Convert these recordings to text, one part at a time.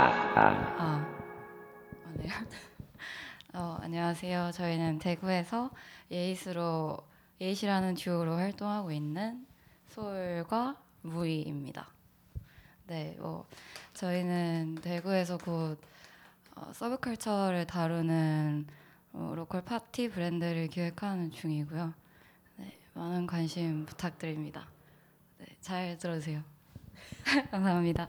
아, 아, 네. 어, 안녕하세요. 저희는 대구에서 예이스로 예이시라는 듀오로 활동하고 있는 소울과 무이입니다. 네, 뭐 저희는 대구에서 곧 어, 서브컬처를 다루는 어, 로컬 파티 브랜드를 기획하는 중이고요. 네, 많은 관심 부탁드립니다. 네, 잘 들어주세요. 감사합니다.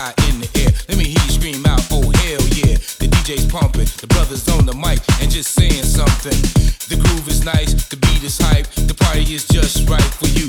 high in the air. Let me hear you scream out, oh hell yeah. The DJ's pumping, the brothers on the mic, and just saying something. The groove is nice, the beat is hype, the party is just right for you.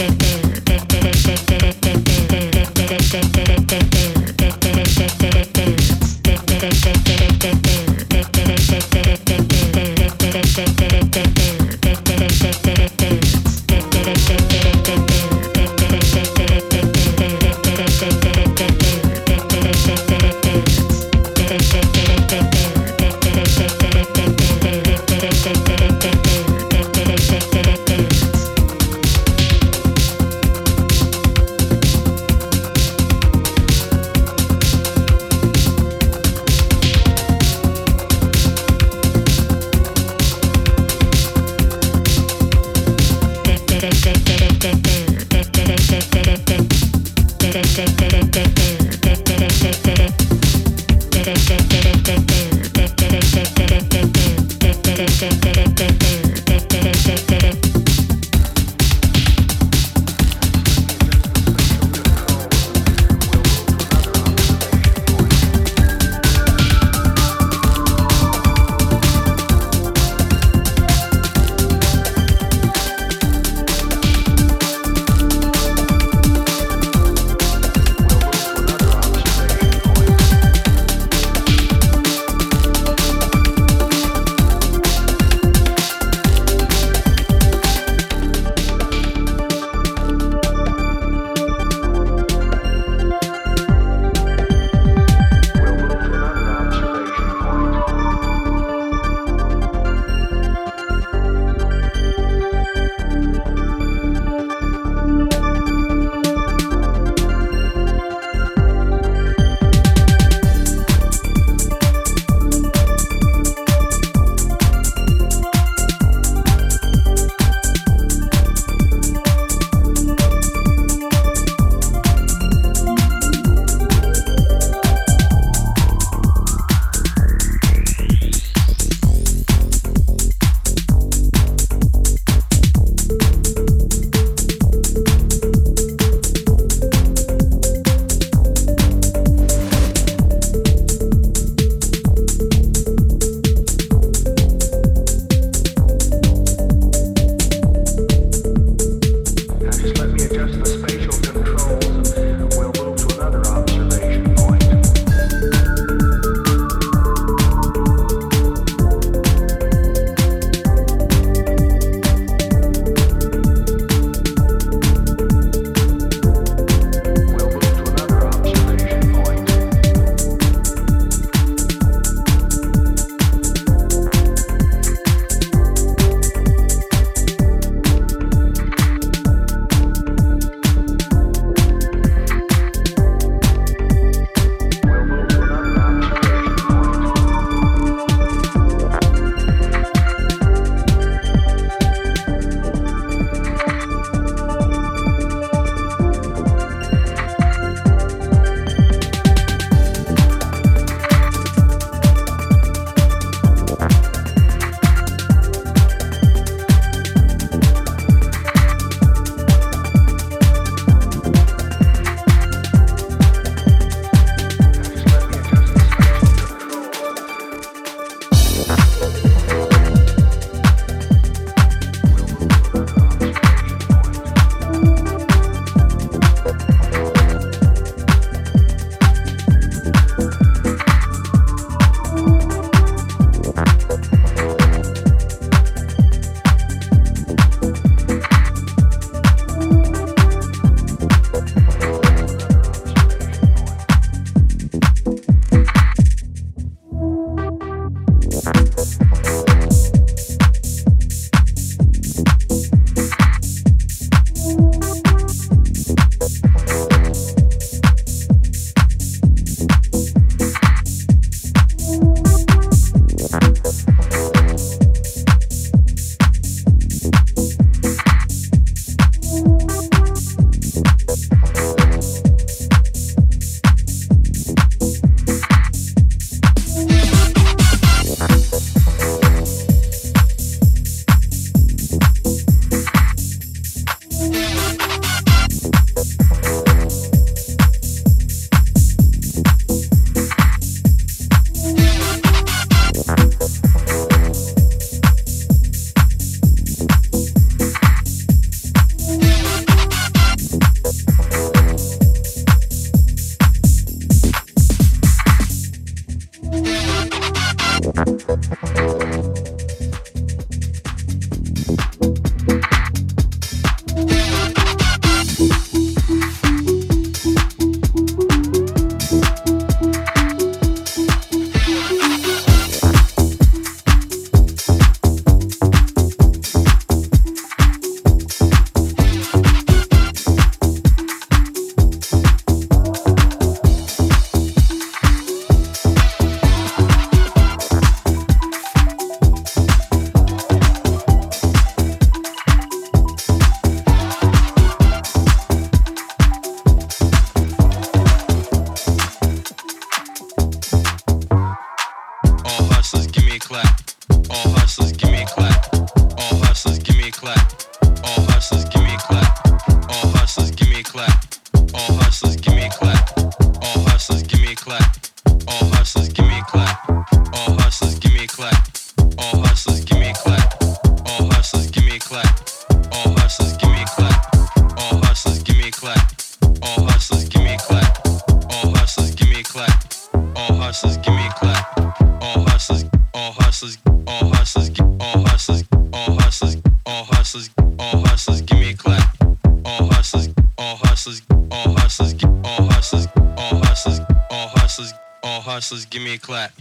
te, te. Hustlers, give me a clap.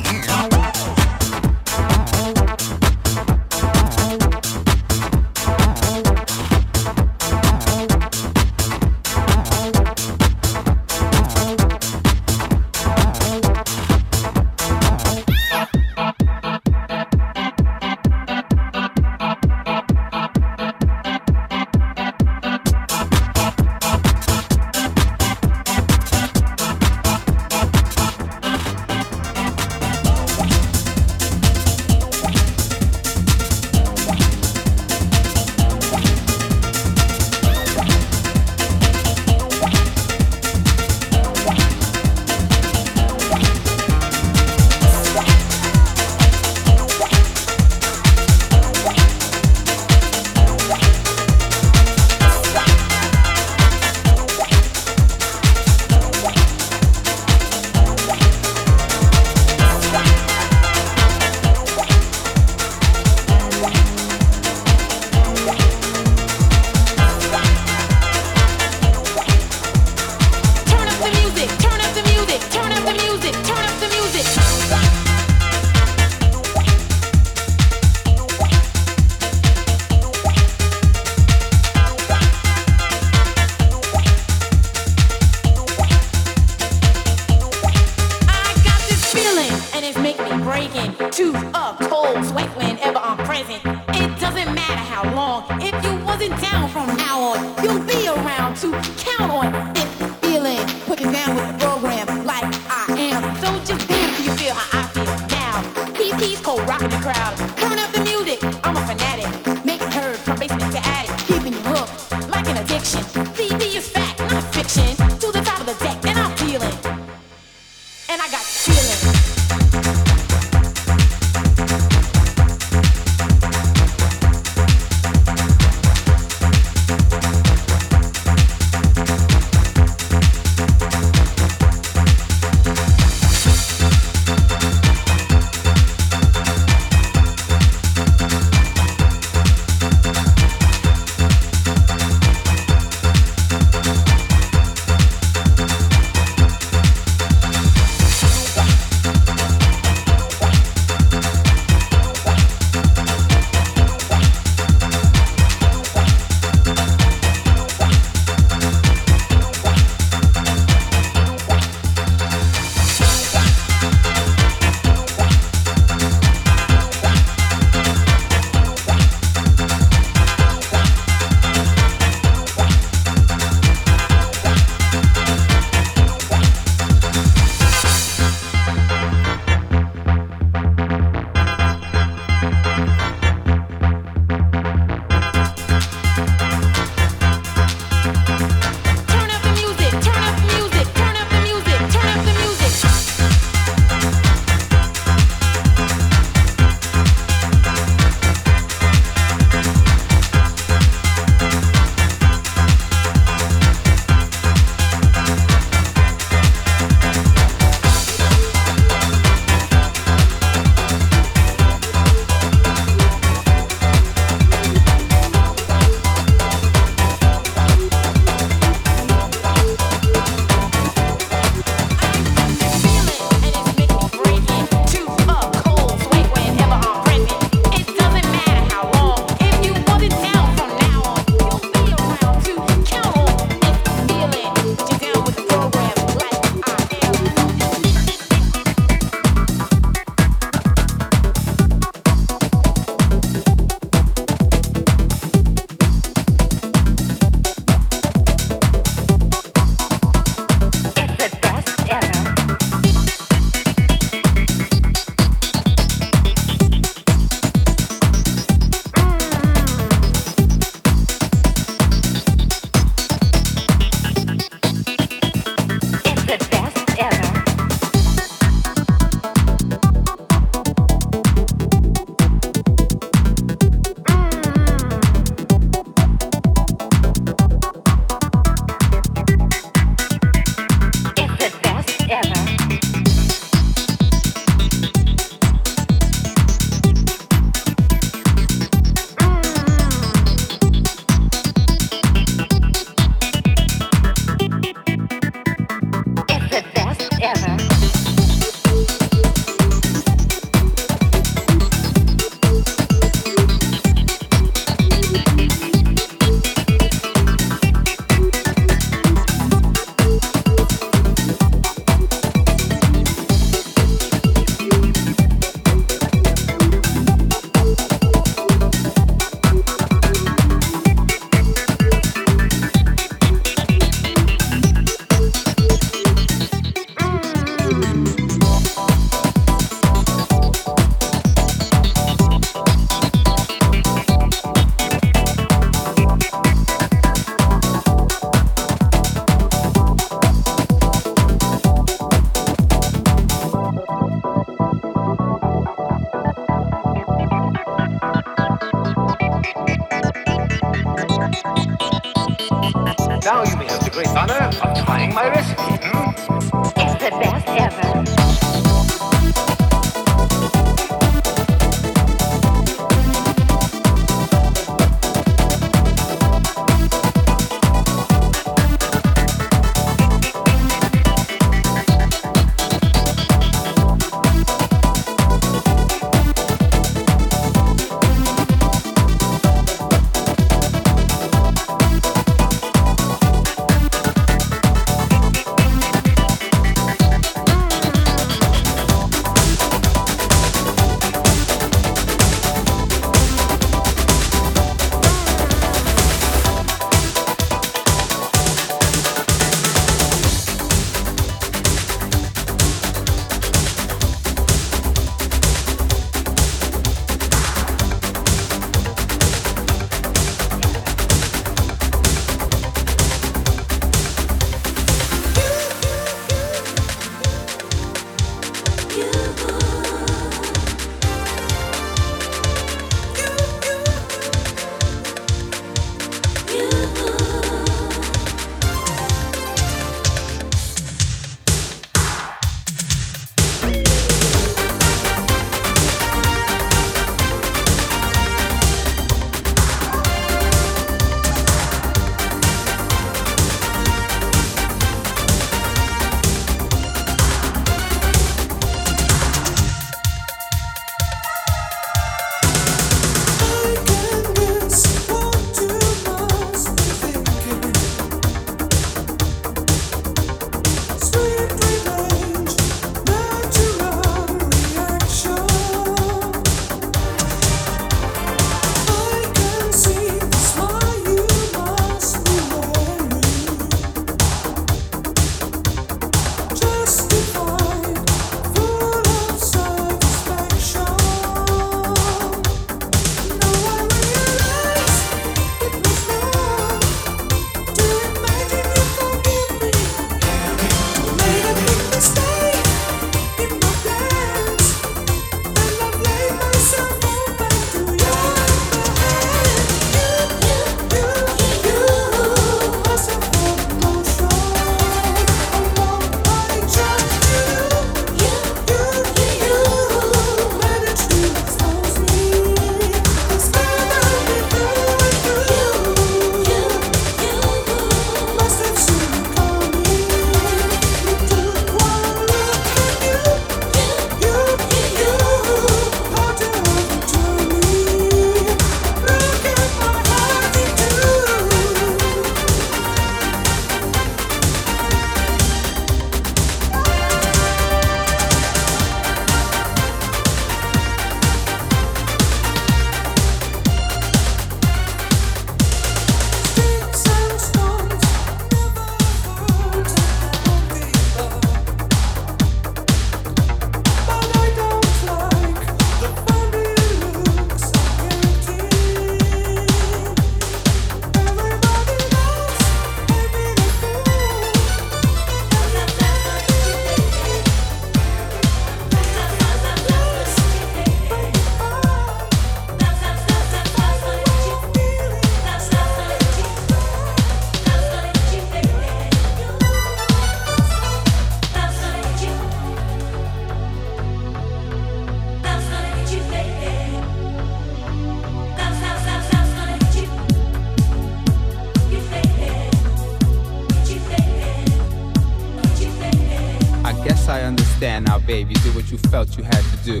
Baby. Did what you felt you had to do.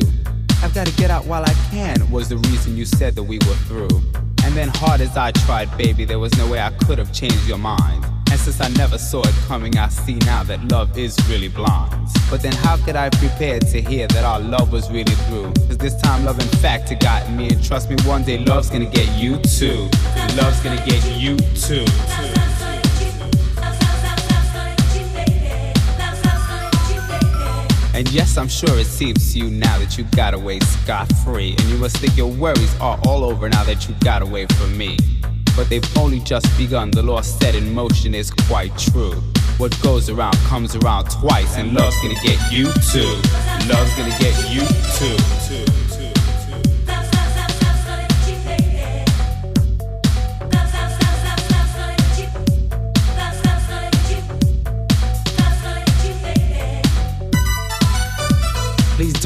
I've gotta get out while I can, was the reason you said that we were through. And then, hard as I tried, baby, there was no way I could have changed your mind. And since I never saw it coming, I see now that love is really blind. But then, how could I prepare to hear that our love was really through? Cause this time, love in fact had gotten me. And trust me, one day, love's gonna get you too. Love's gonna get you too. And yes, I'm sure it seems to you now that you got away scot free. And you must think your worries are all over now that you got away from me. But they've only just begun, the law set in motion is quite true. What goes around comes around twice, and love's gonna get you too. Love's gonna get you too.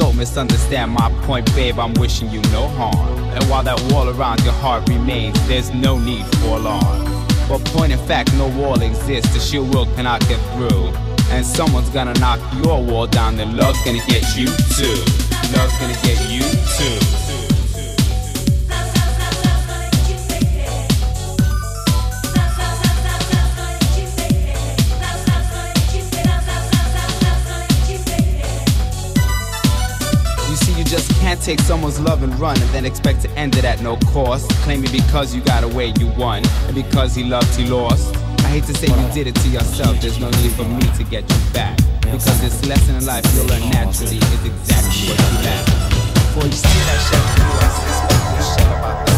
Don't misunderstand my point, babe. I'm wishing you no harm. And while that wall around your heart remains, there's no need for alarm. But point in fact, no wall exists. The sheer will cannot get through. And someone's gonna knock your wall down, then love's gonna get you too. Love's gonna get you too. Take someone's love and run and then expect to end it at no cost. Claiming because you got away, you won, and because he loved, he lost. I hate to say you did it to yourself, there's no need for me to get you back. Because this lesson in life you'll learn naturally is exactly what you lack. Before you see that shit, you shit about that.